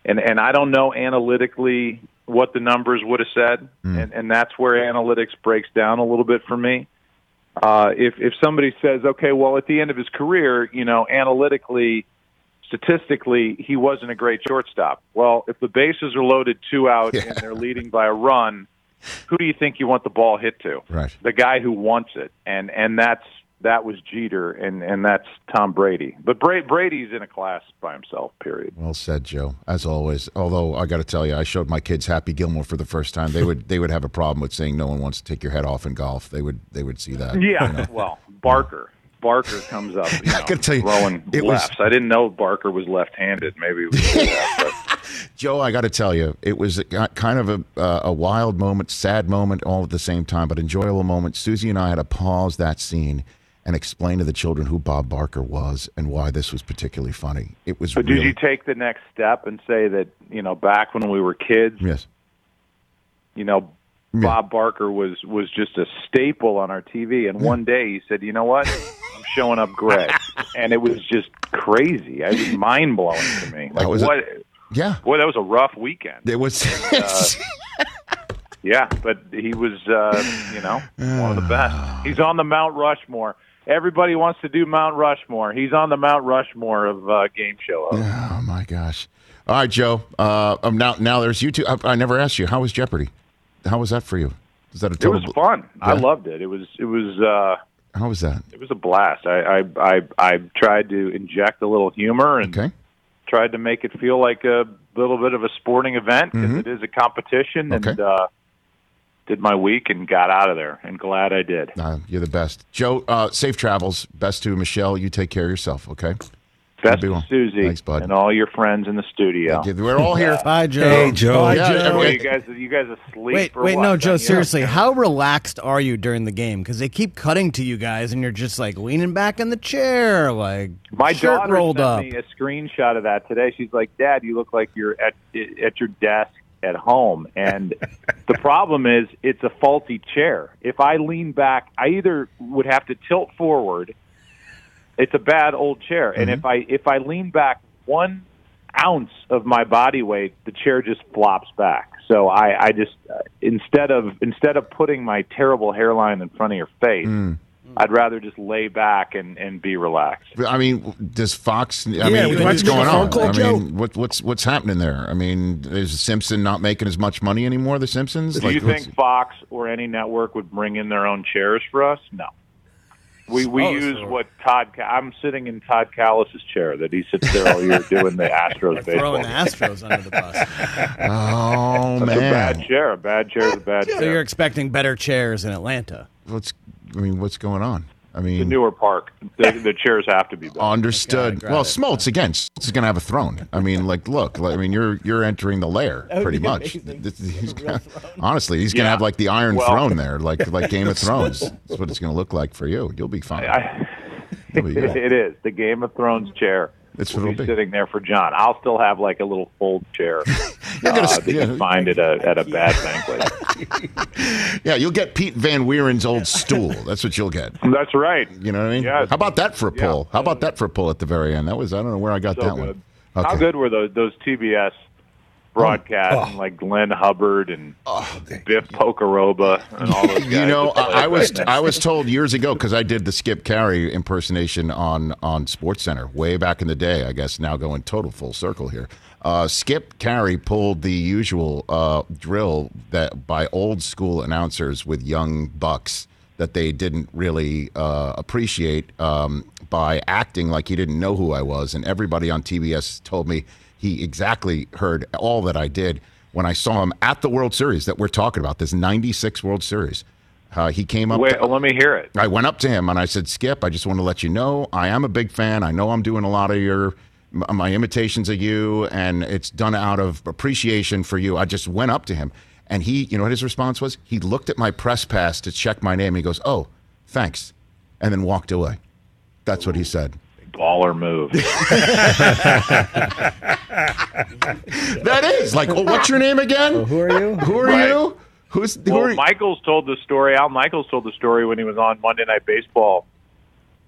And and I don't know analytically what the numbers would have said, and and that's where analytics breaks down a little bit for me. Uh, if if somebody says, okay, well, at the end of his career, you know, analytically, statistically, he wasn't a great shortstop. Well, if the bases are loaded, two out, and they're leading by a run, who do you think you want the ball hit to? Right. The guy who wants it, and and that's that was Jeter, and and that's Tom Brady. But Bra- Brady's in a class by himself. Period. Well said, Joe. As always. Although I got to tell you, I showed my kids Happy Gilmore for the first time. They would they would have a problem with saying no one wants to take your head off in golf. They would they would see that. Yeah, you know. well, Barker. Barker comes up. You know, I gotta tell you, throwing it was- I didn't know Barker was left-handed. Maybe it was that, Joe, I got to tell you, it was kind of a uh, a wild moment, sad moment, all at the same time, but enjoyable moment. Suzy and I had to pause that scene and explain to the children who Bob Barker was and why this was particularly funny. It was But really, did you take the next step and say that you know back when we were kids, yes, you know, Bob Barker was was just a staple on our TV, and one day he said, "You know what? I'm showing up Greg," and it was just crazy. It was mind blowing to me. Like was a- what? yeah, Boy, that was a rough weekend. it was. Uh, Yeah, but he was, uh, you know, one of the best. He's on the Mount Rushmore. Everybody wants to do Mount Rushmore. He's on the Mount Rushmore of uh, game show. hosts. Oh my gosh! All right, Joe. Uh, um, now, now there's you two. I, I never asked you. How was Jeopardy? How was that for you? Was that a total? It was fun. I loved it. It was. It was. Uh, How was that? it was a blast. I, I I I tried to inject a little humor and Okay. tried to make it feel like a little bit of a sporting event because it is a competition. Mm-hmm. Okay. And uh, did my week and got out of there, and glad I did. Uh, you're the best, Joe. Uh, safe travels. Best to Michelle. You take care of yourself. Okay. Best to. Suzy Thanks, bud. and all your friends in the studio. We're all here. Bye, Joe. Hey, Joe. Bye, Yeah, Joe. every- Well, you guys, you guys asleep? Wait, wait, what? no, Joe. Yeah. Seriously, how relaxed are you during the game? Because they keep cutting to you guys, and you're just like leaning back in the chair, like My shirt daughter rolled sent up. me a screenshot of that today. She's like, "Dad, you look like you're at at your desk at home." And the problem is, it's a faulty chair. If I lean back, I either would have to tilt forward. It's a bad old chair, and if I if I lean back one ounce of my body weight, the chair just flops back. So I, I just uh, instead of instead of putting my terrible hairline in front of your face, I'd rather just lay back and, and be relaxed. I mean, does Fox? I Yeah, mean, what's going on? call, I Joe. mean, what, what's what's happening there? I mean, is Simpson not making as much money anymore? The Simpsons? Do you think Fox or any network would bring in their own chairs for us? No. We we Oh, use so- what Todd. I'm sitting in Todd Kalas's chair that he sits there all year doing the Astros baseball. throwing the Astros under the bus? Oh That's a bad man, chair. A bad chair is a bad chair. So chair. you're expecting better chairs in Atlanta? What's? I mean, what's going on? I mean, the newer park. The, the chairs have to be better. understood. Okay, well, it. Smoltz again. Smoltz is going to have a throne. I mean, like, look. like, I mean, you're you're entering the lair pretty much. This- he's gonna- honestly, he's going to Yeah. have like the Iron Well- Throne there, like like Game of Thrones. That's what it's going to look like for you. You'll be fine. I, You'll be good. it is the Game of Thrones chair. It's will be sitting there for John. I'll still have like a little fold chair You're gonna- uh, that yeah. you find at a at a bad banquet. Yeah, you'll get Pete Van Wieren's old stool. That's what you'll get. That's right. You know what I mean? Yes. How about that for a Yeah. pull? How about that for a pull at the very end? That was I don't know where I got So that good. one. How good were those those TBS broadcasts like Glenn Hubbard and Biff Pocoroba and all those guys? You know, I, I was. I was told years ago because I did the Skip Caray impersonation on on Sports Center way back in the day. I guess now going total full circle here. Uh, Skip Caray pulled the usual uh, drill that by old school announcers with young bucks that they didn't really uh, appreciate um, by acting like he didn't know who I was, and everybody on TBS told me he exactly heard all that I did when I saw him at the World Series that we're talking about, this 96 World Series. Uh, he came up. Wait, to- let me hear it. I went up to him and I said, Skip, I just want to let you know I am a big fan. I know I'm doing a lot of your my imitations of you, and it's done out of appreciation for you. I just went up to him, and he, you know what his response was? He looked at my press pass to check my name. He goes, "Oh, thanks," and then walked away. That's what he said. Baller move. That is like, oh, what's your name again? Who are you? Who are Right. you? Who's who well, are you? Michaels told the story. Al Michaels told the story when he was on Monday Night Baseball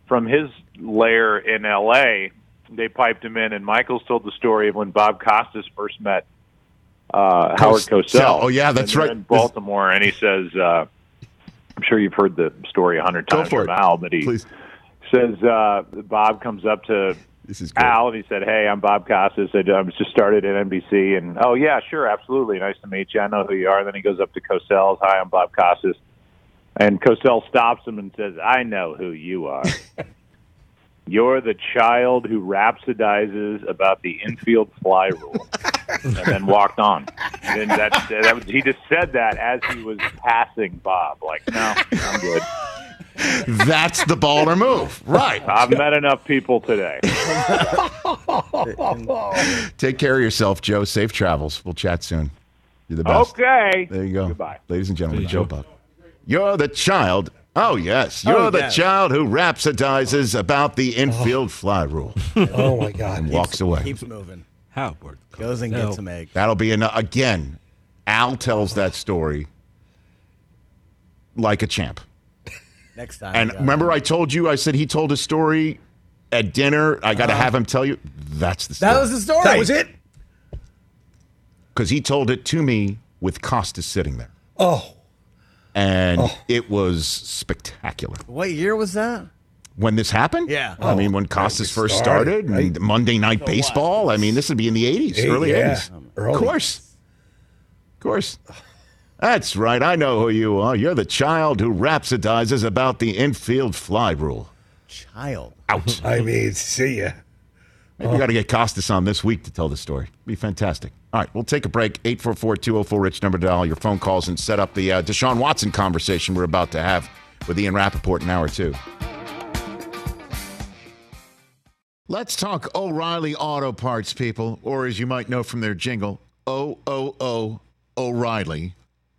from his lair in L.A. They piped him in, and Michaels told the story of when Bob Costas first met uh, Howard Cosell. Cosell. Oh, yeah, that's And right. In Baltimore, and he says, uh, "I'm sure you've heard the story a hundred times for from it. Al, but he Please. Says uh, Bob comes up to This is. Al, and he said, "Hey, I'm Bob Costas. I just started at NBC, and oh yeah, sure, absolutely, nice to meet you. I know who you are." And then he goes up to Cosell. "Hi, I'm Bob Costas," and Cosell stops him and says, "I know who you are. You're the child who rhapsodizes about the infield fly rule." and then walked on. And that, that was, he just said that as he was passing Bob. Like, no, I'm good. That's the baller move, right? I've met enough people today. Take care of yourself, Joe. Safe travels. We'll chat soon. You're the best. Okay. There you go. Goodbye. Ladies and gentlemen, Joe Buck. You're the child. Oh, yes. Oh, You're Oh, the yeah. child who rhapsodizes about the infield oh. fly rule Oh my God. and walks away. Keeps moving. How? Goes and No. gets some egg. That'll be enough. Again, Al tells that story like a champ. Next time. And yeah. remember, I told you, I said he told a story at dinner. I got to have him tell you. That's the story. Uh-huh. that was the story. That was it. Because he told it to me with Costas sitting there. Oh, and it was spectacular. What year was that? When this happened? Yeah. I mean, when Costas first started, and Monday Night Baseball. I mean, this would be in the 80s, Hey, early yeah. 80s. Early. Of course. Of course. That's right. I know who you are. You're the child who rhapsodizes about the infield fly rule. Child. Out. I mean, see ya. Maybe we got to get Costas on this week to tell the story. Be fantastic. All right, we'll take a break. 844 204 rich number to dial your phone calls and set up the uh, Deshaun Watson conversation we're about to have with Ian Rapoport in hour two. Let's talk O'Reilly Auto Parts, people, or as you might know from their jingle, O O O O'Reilly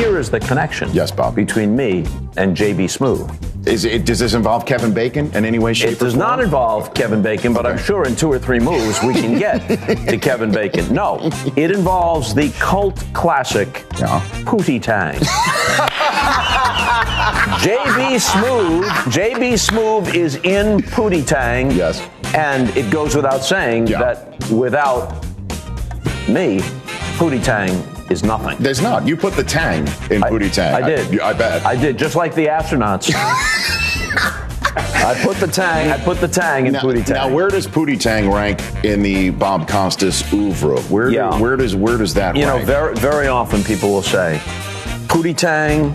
Here is the connection. Yes, Bob. Between me and JB Smooth. Is it, does this involve Kevin Bacon in any way, shape, It does form? not involve Kevin Bacon, but I'm sure in two or three moves we can get to Kevin Bacon. No, it involves the cult classic Pootie Tang. JB Smooth, JB Smooth is in Pootie Tang. Yes. And it goes without saying that without me, Pootie Tang is nothing. There's not. You put the tang in Pootie Tang. I did. I, bet. I did, just like the astronauts. I put the tang. I put the tang in now, Pootie Tang. Now, where does Pootie Tang rank in the Bob Costas oeuvre? Where, do- Yeah. where does where does that you know, rank? very very often people will say, Pootie Tang,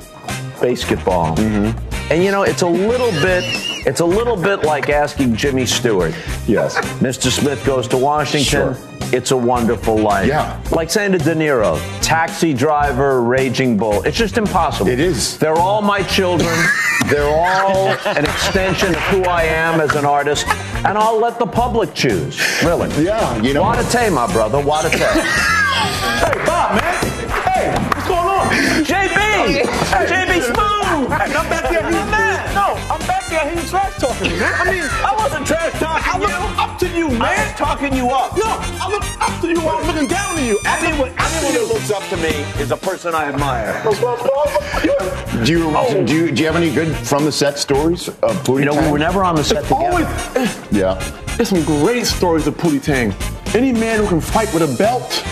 basketball. Mm-hmm. And you know, it's a little bit it's a little bit like asking Jimmy Stewart. Yes. Mr. Smith goes to Washington. Sure. It's a wonderful life. Yeah. Like saying to De Niro, taxi driver, raging bull. It's just impossible. It is. They're all my children. They're all an extension of who I am as an artist. And I'll let the public choose. Really. Yeah, you know- Wadate, my brother. Wadate. Hey, Bob, man. Hey, what's going on? JB! JB Smooth! Hey, I'm back there. He's man. No, I'm back there. He's trash talking me, man. I mean, I wasn't trash talking I look you. up to you, man. I was talking you up. No, I look up to you. I'm looking down on you. Anyone, anyone who looks up to me is a person I admire. do you oh. do you do you have any good from the set stories of Pootie You know, Tang? we were never on the set It's together. always. Yeah. There's some great stories of Pootie Tang. Any man who can fight with a belt.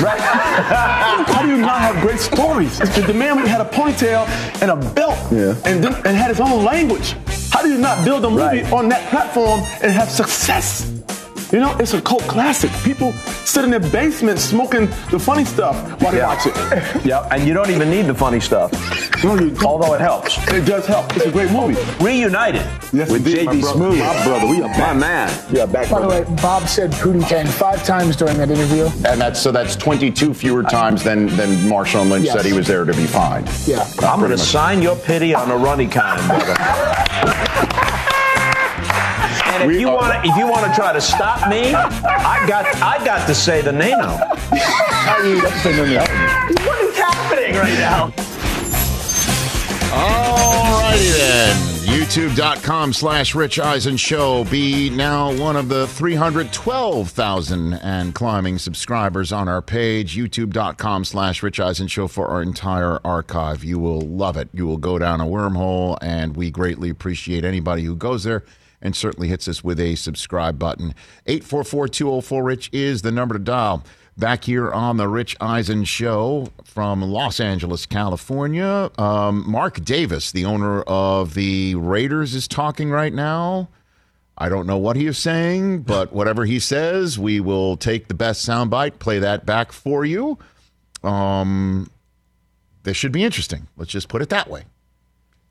Right? How do you not have great stories? It's the man who had a ponytail and a belt Yeah. and, then, and had his own language. How do you not build a movie Right. on that platform and have success? You know, it's a cult classic. People sit in their basement smoking the funny stuff while they Yeah. watch it. Yeah, and you don't even need the funny stuff. No, you don't. Although it helps. It does help. It's a great movie. Reunited Yes, with indeed, my JB brother. Smooth. My brother, we are My back. man. Yeah, back. By the way, Bob said Pootie Tang five times during that interview. And that's so that's 22 fewer times than than Marshawn Lynch Yes. said he was there to be fined. Yeah. Uh, I'm going to sign your pity on a runny kind, brother. And if We you want to, if you want to try to stop me, I got, I got to say the nano. How you? That's the name the What is happening right now? Alrighty then. YouTube.com slash Rich Eisen Show. Be now one of the 312,000 and climbing subscribers on our page. YouTube.com slash Rich Eisen Show for our entire archive. You will love it. You will go down a wormhole, and we greatly appreciate anybody who goes there and certainly hits us with a subscribe button. 844 204 Rich is the number to dial. Back here on the Rich Eisen Show from Los Angeles, California, um, Mark Davis, the owner of the Raiders, is talking right now. I don't know what he is saying, but whatever he says, we will take the best soundbite, play that back for you. Um, this should be interesting. Let's just put it that way.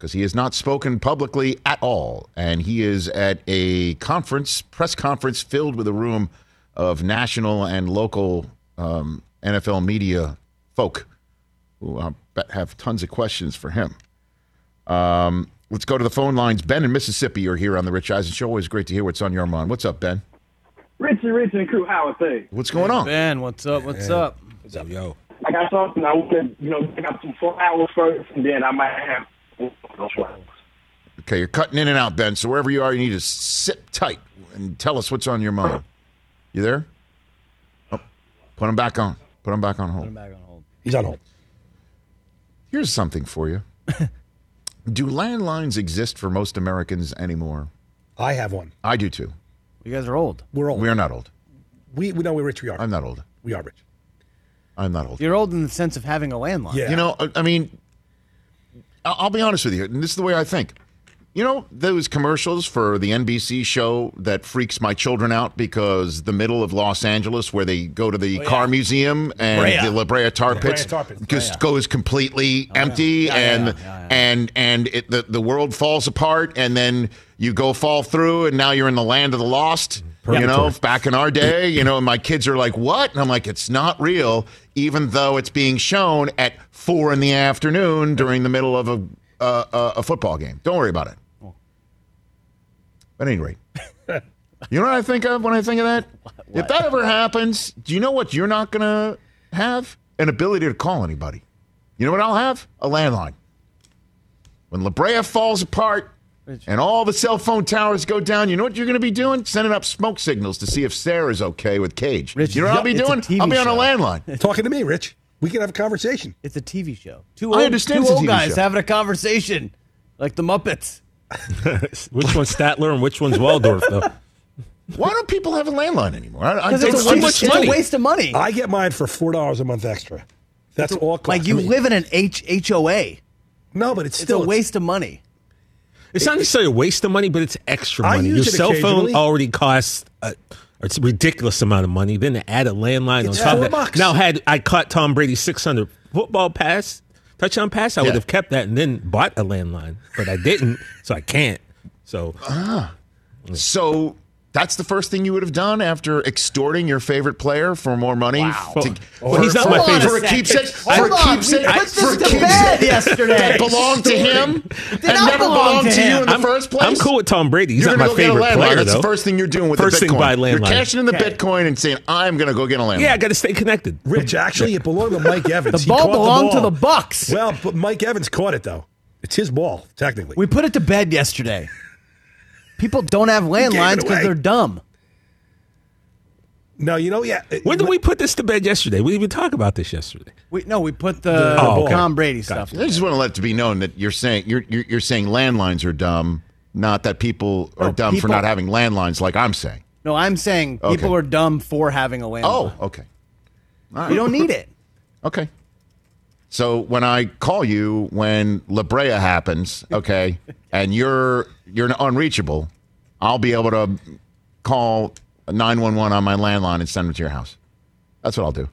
Because he has not spoken publicly at all. And he is at a conference, press conference filled with a room of national and local um, NFL media folk who I bet have tons of questions for him. Um, let's go to the phone lines. Ben in Mississippi, you're here on the Rich Eisen Show. Always great to hear what's on your mind. What's up, Ben? Rich and Rich and crew, how are things? What's going on? Ben, what's up? What's Yeah. up? What's up, yo? I got something I want to, you know, I got some four hours first, and then I might have those flowers. Okay, you're cutting in and out, Ben. So wherever you are, you need to sit tight and tell us what's on your mind. You there? Oh, put him back on. Put him back on hold. back on hold. He's on hold. Here's something for you. Do landlines exist for most Americans anymore? I have one. I do too. You guys are old. We're old. We are not old. We, we know we're rich. We are. I'm not old. We are rich. I'm not old. You're old in the sense of having a landline. Yeah. You know, I- I mean, I- I'll be honest with you, and this is the way I think. You know, those commercials for the NBC show that freaks my children out because the middle of Los Angeles, where they go to the oh, car museum and Brea. the La Brea Tar La Brea Pits, Tar Pits. just goes completely oh, empty Yeah, yeah, and yeah, and and it, the the world falls apart, and then you go fall through, and now you're in the land of the lost. You know, back in our day, you know, and my kids are like, "What?" And I'm like, "It's not real," even though it's being shown at four in the afternoon during the middle of a uh, a, a football game. Don't worry about it. At any rate, you know what I think of when I think of that? If that ever happens, do you know what you're not going to have? An ability to call anybody. You know what I'll have? A landline. When La Brea falls apart and all the cell phone towers go down, you know what you're going to be doing? Sending up smoke signals to see if Sarah's okay with Cage. Rich, you know what I'll be doing? I'll be on a landline. Talking to me, Rich. We can have a conversation. It's a TV show. Two I old, understand two old guys show. having a conversation, like the Muppets. which one's Statler and which one's Waldorf, though? Why don't people have a landline anymore? I, I 'Cause don't it's a see- waste- it's a waste of money. I get mine for four dollars a month extra. That's all. it Like costs you me. live in an H HOA. No, but it's It's still a waste of money. It's not necessarily a waste of money, but it's extra I money. Your cell phone already costs a, it's a ridiculous amount of money. Then to add a landline It's on top of that. bucks. Now, had I caught Tom Brady's 600 football pass, touchdown pass, I Yeah. would have kept that and then bought a landline, but I didn't, so I can't. So Ah. So that's the first thing you would have done after extorting your favorite player for more money. Wow. to- Well, he's not my favorite. For a keepsake, for a on, we keepsake, put this for a to keepsake bed yesterday. that belonged to him and not never belong belonged to to, you in the I'm, first place. I'm cool with Tom Brady. He's You're not my gonna go get a favorite player, That's though. the first thing you're doing with First the Bitcoin. thing, buy You're cashing in the Okay. Bitcoin and saying, "I'm going to go get a landline." Yeah, I got to stay connected. Rich. Actually, it belonged to Mike Evans. The ball belonged to ball. the Bucs. Well, but Mike Evans caught it though. It's his ball, technically. We put it to bed yesterday. People don't have landlines because they're dumb. no, you know, yeah. When did we put this to bed yesterday? We didn't even talk about this yesterday. We no, we put the, Oh, okay. Tom Brady stuff. I just want to let it be known that you're saying you're you're, you're saying landlines are dumb, not that people are No, dumb for not having landlines, like I'm saying. No, I'm saying people Okay. are dumb for having a landline. Oh, okay. All right. you don't need it. Okay. So when I call you when La Brea happens, okay, and you're you're unreachable, I'll be able to call 911 on my landline and send it to your house. That's what I'll do.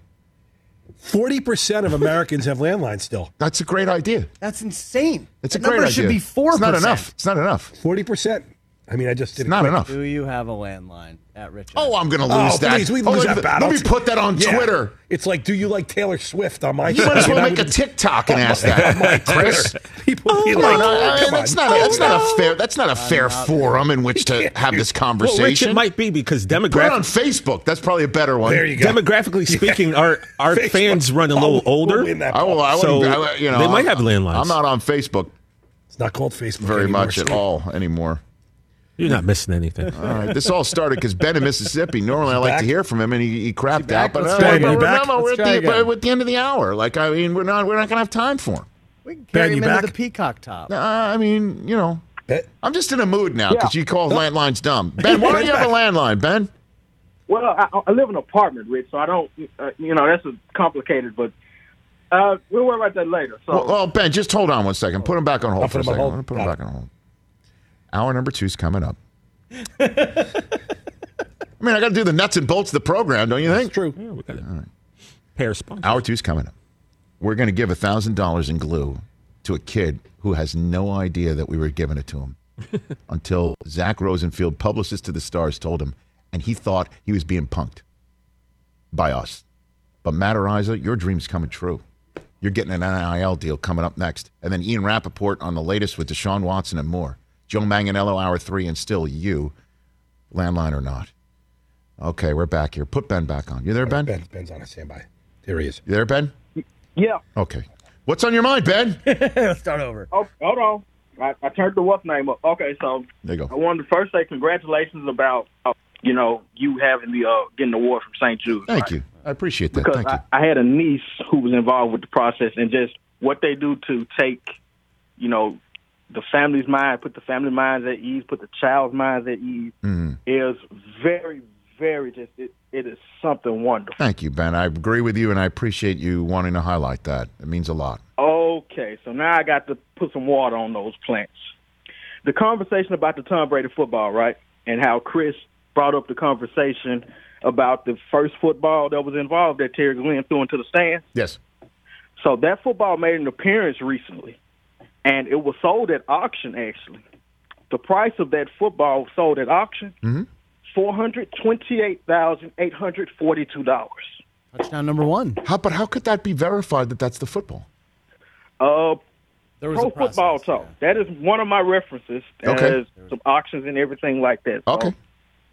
Forty percent of Americans have landlines still. That's a great idea. That's insane. It's the a great number idea. should be four. It's not enough. It's not enough. Forty percent. I mean, I just did It's it not quick. enough. Do you have a landline at Richard? Oh, I'm going to Oh, lose that. please, we Oh, lose let, that battle. let me put that on Yeah. Twitter. It's like, do you like Taylor Swift on my You show? might as well make a TikTok and ask that, Chris. People be oh, Come like, on, come that's on. not that's not a fair that's not a fair forum in which to have this Well, Rich, conversation. it might be because Put it on Facebook. That's probably a better one. There you go. demographically speaking, our our Facebook. fans run a little Oh, we'll older. I will. I So, I- you know, they might have landlines. I'm not on Facebook. It's not called Facebook very much at all anymore. You're not missing anything. All right, this all started because Ben in Mississippi. Normally, I like back? to hear from him, and he, he crapped back? out. But, uh, but again. You back? remember, we're, at the, again. we're at the end of the hour. Like, I mean, we're not we're not gonna have time for him. We can carry Ben, him you into back? the peacock top. Uh, I mean, you know, Ben? I'm just in a mood now because Yeah. you call landlines dumb. Ben, why don't you have a landline, Ben? Well, I, I live in an apartment, Rich, so I don't, uh, you know, that's a complicated, but uh, we'll worry about that later. So, Well, well, Ben, just hold on one second. Put him back on hold I'll for a second. hold. Put him back on hold. Hour number two's coming up. I mean, I got to do the nuts and bolts of the program, don't you think? True. Yeah, we got a pair of sponsors. Hour two's coming up. We're going to give thousand dollars in glue to a kid who has no idea that we were giving it to him until Zach Rosenfield, publicist to the Stars, told him, and he thought he was being punked by us. But Matt Araiza, your dream's coming true. You're getting an NIL deal coming up next, and then Ian Rapoport on the latest with Deshaun Watson and more. Joe Manganiello, hour three, and still you, landline or not. Okay, we're back here. Put Ben back on. You there, Ben? Ben, Ben's on a standby. There he is. You there, Ben? yeah. Okay. What's on your mind, Ben? Let's start over. Oh, hold on. I, I turned the what's name up. Okay, so There you go. I wanted to first say congratulations about, uh, you know, you having the uh, getting the award from St. Jude. Thank you. I appreciate that. because Thank you. I, I had a niece who was involved with the process and just what they do to take, you know, the family's mind, put the family minds at ease, put the child's minds at ease Mhm. is very, very just it, it is something wonderful. Thank you, Ben. I agree with you, and I appreciate you wanting to highlight that. It means a lot. Okay, so now I got to put some water on those plants. The conversation about the Tom Brady football, right? And how Chris brought up the conversation about the first football that was involved that Terry Glenn threw into the stand. Yes. So that football made an appearance recently, and it was sold at auction. Actually, the price of that football sold at auction Mhm. four hundred twenty-eight thousand eight hundred forty-two dollars. Touchdown number one. How, but how could that be verified that that's the football? Uh, There was Pro a process, Football Talk. That is one of my references. Okay. As some auctions and everything like that. So, Okay.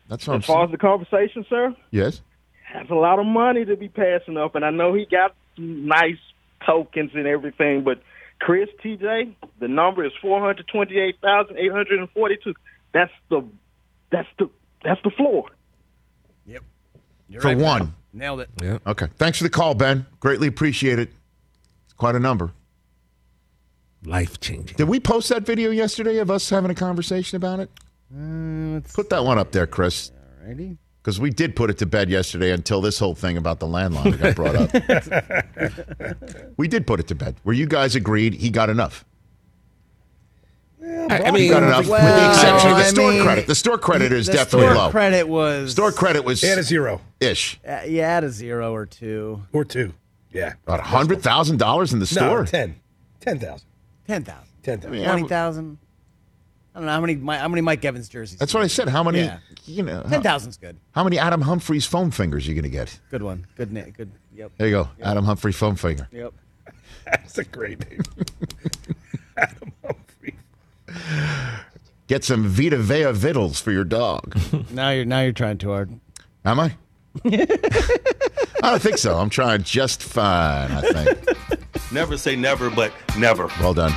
That's what I'm As far as the conversation, sir, Yes. has a lot of money to be passing up, and I know he got some nice tokens and everything, but Chris TJ, the number is four hundred twenty-eight thousand eight hundred and forty-two. That's the that's the that's the floor. You're For right, Ben. one. Nailed it. Yeah. Okay. Thanks for the call, Ben. Greatly appreciate it. It's quite a number. Life changing. Did we post that video yesterday of us having a conversation about it? Uh, Put that one up there, Chris. Alrighty. Because we did put it to bed yesterday until this whole thing about the landline got brought up. we did put it to bed. Where you guys agreed he got enough. I, I He mean, got enough, with the exception of the I store mean, credit. The store credit is the definitely store low. credit was Store credit was at a zero ish. Uh, yeah, at a zero or two. or two. Yeah. About a hundred thousand dollars in the store. No, ten. Ten thousand. Ten thousand. Ten thousand. Yeah, Twenty thousand. I don't know how many. How many Mike Evans jerseys? That's what I said. How many? Yeah. You know, Ten thousand's good. how many Adam Humphries foam fingers are you going to get? Good one. Good. Na- good. Yep. There you go, Adam Humphrey foam finger. Yep. That's a great name. Adam Humphrey. Get some Vita Vea vittles for your dog. Now you're now you're trying too hard. Am I? I don't think so. I'm trying just fine. I think. Never say never, but never. Well done.